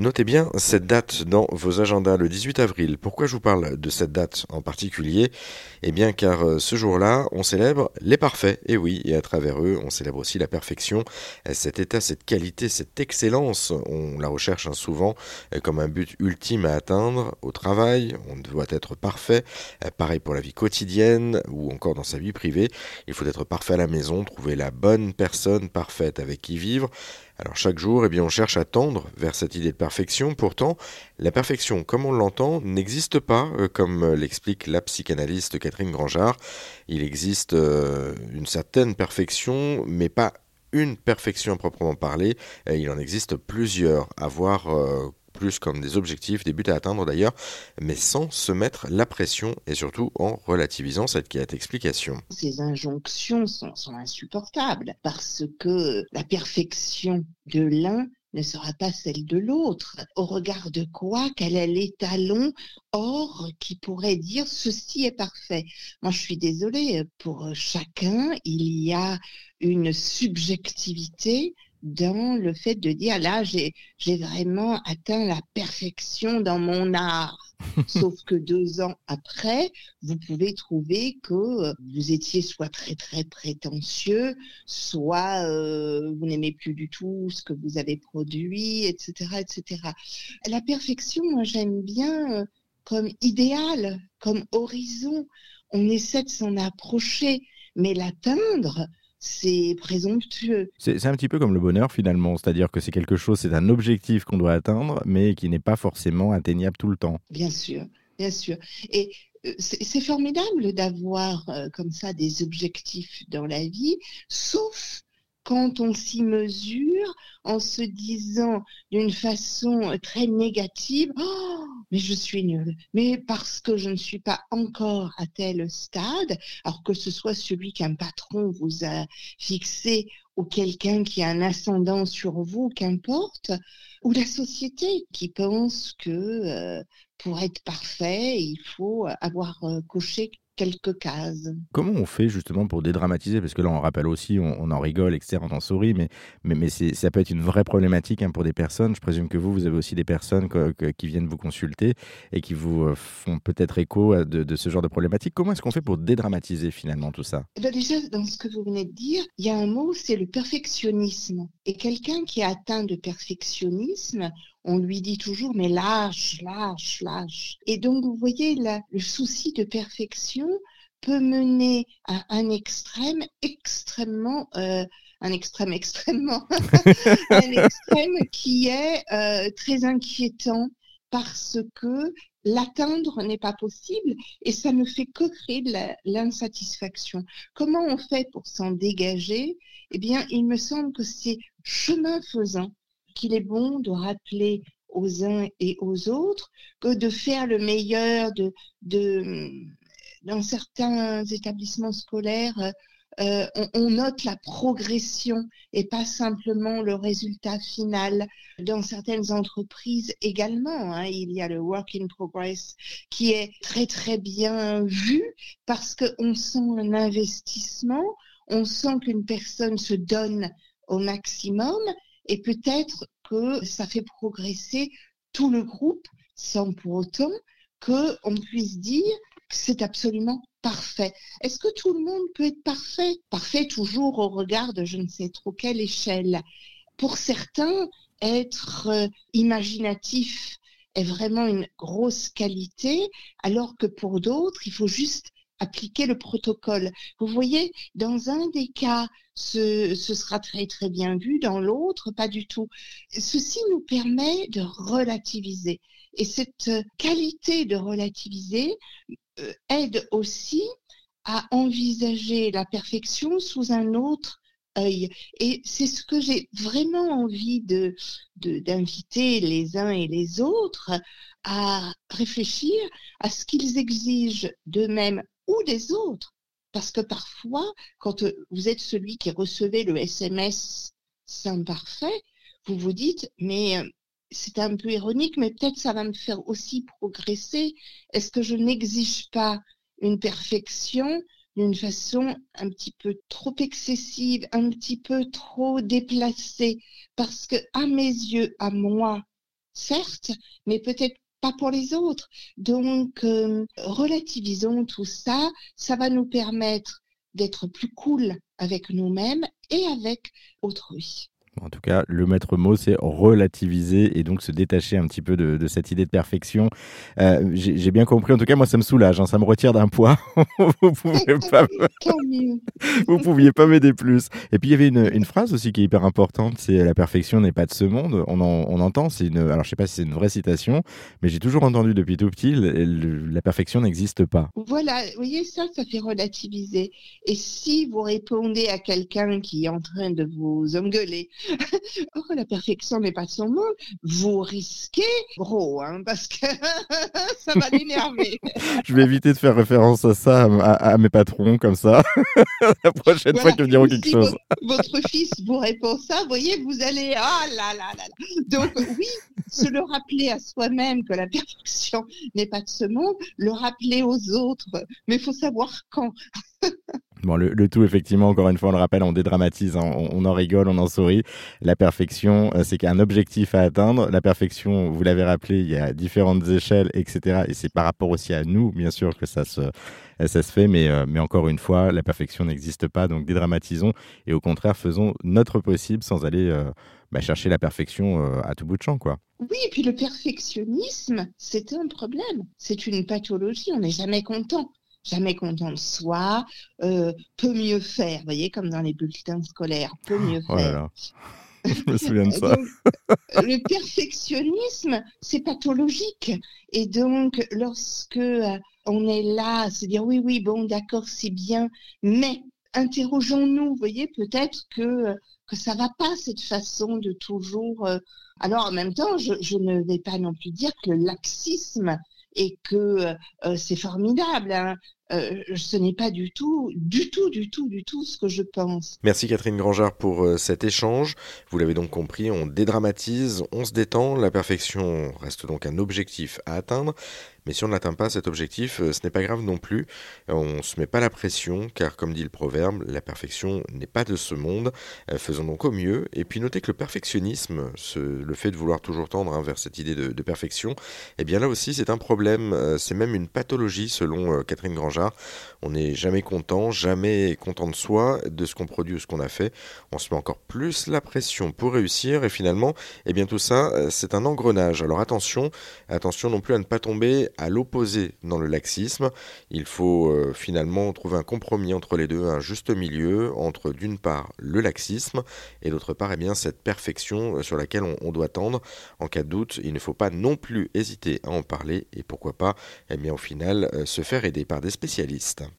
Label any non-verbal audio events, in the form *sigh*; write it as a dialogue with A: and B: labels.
A: Notez bien cette date dans vos agendas, le 18 avril. Pourquoi je vous parle de cette date en particulier? Eh bien car euh, ce jour-là, on célèbre les parfaits, et oui, et à travers eux, on célèbre aussi la perfection, euh, cet état, cette qualité, cette excellence. On la recherche hein, souvent euh, comme un but ultime à atteindre au travail, on doit être parfait, pareil pour la vie quotidienne ou encore dans sa vie privée. Il faut être parfait à la maison, trouver la bonne personne parfaite avec qui vivre. Alors chaque jour, eh bien, on cherche à tendre vers cette idée de perfection. Pourtant, la perfection, comme on l'entend, n'existe pas, euh, comme l'explique la psychanalyste Catherine Grangeard. Il existe euh, une certaine perfection, mais pas une perfection à proprement parler. il en existe plusieurs à voir euh, plus comme des objectifs, des buts à atteindre d'ailleurs, mais sans se mettre la pression et surtout en relativisant cette quête explication.
B: Ces injonctions sont, sont insupportables parce que la perfection de l'un ne sera pas celle de l'autre. Au regard de quoi? Quel est l'étalon or qui pourrait dire ceci est parfait? Moi, je suis désolée, pour chacun, il y a une subjectivité dans le fait de dire là j'ai vraiment atteint la perfection dans mon art. *laughs* Sauf que deux ans après, vous pouvez trouver que vous étiez soit très très prétentieux, soit euh, vous n'aimez plus du tout ce que vous avez produit, etc., etc. La perfection, moi j'aime bien euh, comme idéal, comme horizon. On essaie de s'en approcher, mais l'atteindre, c'est présomptueux.
C: C'est un petit peu comme le bonheur finalement, c'est-à-dire que c'est quelque chose, c'est un objectif qu'on doit atteindre, mais qui n'est pas forcément atteignable tout le temps.
B: Bien sûr, bien sûr. Et euh, c'est formidable d'avoir euh, comme ça des objectifs dans la vie, sauf quand on s'y mesure en se disant d'une façon très négative, oh, mais je suis nulle, mais parce que je ne suis pas encore à tel stade, alors que ce soit celui qu'un patron vous a fixé ou quelqu'un qui a un ascendant sur vous, qu'importe, ou la société qui pense que euh, pour être parfait, il faut avoir euh, coché quelques cases.
C: Comment on fait justement pour dédramatiser? Parce que là, on rappelle aussi, on, en rigole, etc., on en sourit, mais, mais, mais ça peut être une vraie problématique hein, pour des personnes. Je présume que vous, vous avez aussi des personnes qui viennent vous consulter et qui vous euh, font peut-être écho de, de, ce genre de problématique. Comment est-ce qu'on fait pour dédramatiser finalement tout ça?
B: Eh ben, Déjà, dans ce que vous venez de dire, il y a un mot, c'est le perfectionnisme. Et quelqu'un qui est atteint de perfectionnisme, on lui dit toujours mais lâche, lâche, lâche. Et donc vous voyez là, le souci de perfection peut mener à un extrême extrêmement euh, un extrême extrêmement *laughs* un extrême qui est euh, très inquiétant parce que l'atteindre n'est pas possible et ça ne fait que créer de l'insatisfaction. Comment on fait pour s'en dégager? Eh bien, il me semble que c'est chemin faisant qu'il est bon de rappeler aux uns et aux autres que de faire le meilleur dans certains établissements scolaires, euh, on, note la progression et pas simplement le résultat final. Dans certaines entreprises également, hein, il y a le work in progress qui est très très bien vu parce qu'on sent un investissement, on sent qu'une personne se donne au maximum et peut-être que ça fait progresser tout le groupe sans pour autant qu'on puisse dire que c'est absolument parfait. Est-ce que tout le monde peut être parfait? Parfait toujours au regard de je ne sais trop quelle échelle. Pour certains, être euh, imaginatif est vraiment une grosse qualité, alors que pour d'autres, il faut juste appliquer le protocole. Vous voyez, dans un des cas, ce, sera très très bien vu, dans l'autre, pas du tout. Ceci nous permet de relativiser. Et cette qualité de relativiser euh, aide aussi à envisager la perfection sous un autre œil. Et c'est ce que j'ai vraiment envie de d'inviter les uns et les autres à réfléchir à ce qu'ils exigent d'eux-mêmes ou des autres. Parce que parfois, quand euh, vous êtes celui qui recevait le SMS imparfait, vous vous dites, mais euh, c'est un peu ironique, mais peut-être ça va me faire aussi progresser. Est-ce que je n'exige pas une perfection d'une façon un petit peu trop excessive, un petit peu trop déplacée? Parce que à mes yeux, à moi, certes, mais peut-être pas pour les autres. Donc, euh, relativisons tout ça. Ça va nous permettre d'être plus cool avec nous-mêmes et avec autrui.
C: En tout cas, le maître mot, c'est relativiser et donc se détacher un petit peu de, cette idée de perfection. Euh, j'ai bien compris. En tout cas, moi, ça me soulage. Hein, ça me retire d'un poids. *laughs* vous pouvez *laughs* pas. *laughs* vous pouviez pas m'aider plus. Et puis il y avait une, phrase aussi qui est hyper importante. C'est la perfection n'est pas de ce monde. On, on entend. C'est une. Alors je sais pas si c'est une vraie citation, mais j'ai toujours entendu depuis tout petit la perfection n'existe pas.
B: Voilà. Vous voyez ça, ça fait relativiser. Et si vous répondez à quelqu'un qui est en train de vous engueuler oh, la perfection n'est pas son mot. Vous risquez gros, hein, parce que *laughs* ça va l'énerver. *laughs*
C: Je vais éviter de faire référence à ça, à, mes patrons, comme ça, *laughs* la prochaine fois qu'ils me diront quelque chose.
B: Votre, fils vous répond ça, vous voyez, vous allez, ah là là là Donc oui, se le rappeler à soi-même que la perfection n'est pas de ce monde, le rappeler aux autres, mais il faut savoir quand.
C: Bon, le, tout, effectivement, encore une fois, on le rappelle, on dédramatise, hein, on, en rigole, on en sourit. La perfection, euh, c'est qu'un objectif à atteindre. La perfection, vous l'avez rappelé, il y a différentes échelles, etc. Et c'est par rapport aussi à nous, bien sûr, que ça se, ça se fait. Mais, euh, mais encore une fois, la perfection n'existe pas. Donc, dédramatisons et au contraire, faisons notre possible sans aller euh, bah, chercher la perfection à tout bout de champ, quoi.
B: Oui, et puis le perfectionnisme, c'est un problème. C'est une pathologie. On n'est jamais content jamais content de soi, euh, peut mieux faire, vous voyez, comme dans les bulletins scolaires, peut mieux oh faire. *laughs*
C: Je me souviens de ça.
B: le perfectionnisme, c'est pathologique. Et donc, lorsque euh, on est là, à se dire oui, oui, bon, d'accord, c'est bien, mais interrogeons-nous, vous voyez, peut-être que que ça va pas cette façon de toujours. Euh, alors en même temps, je, je, ne vais pas non plus dire que le laxisme et que euh, c'est formidable. Hein. Euh, ce n'est pas du tout, du tout, du tout, du tout ce que je pense.
A: Merci Catherine Grangeard pour euh, cet échange. Vous l'avez donc compris, on dédramatise, on se détend. La perfection reste donc un objectif à atteindre. Mais si on n'atteint pas cet objectif, euh, ce n'est pas grave non plus. On ne se met pas la pression, car comme dit le proverbe, la perfection n'est pas de ce monde. Faisons donc au mieux. Et puis notez que le perfectionnisme, le fait de vouloir toujours tendre hein, vers cette idée de, perfection, eh bien là aussi c'est un problème. C'est même une pathologie selon Catherine Grangeard on n'est jamais content, jamais content de soi, de ce qu'on produit ou ce qu'on a fait. On se met encore plus la pression pour réussir et finalement, eh bien tout ça, euh, c'est un engrenage. Alors attention, attention non plus à ne pas tomber à l'opposé dans le laxisme. Il faut euh, finalement trouver un compromis entre les deux, un juste milieu entre d'une part le laxisme et d'autre part eh bien cette perfection euh, sur laquelle on, doit tendre. En cas de doute, il ne faut pas non plus hésiter à en parler et pourquoi pas eh bien au final se faire aider par des spécialistes spécialiste.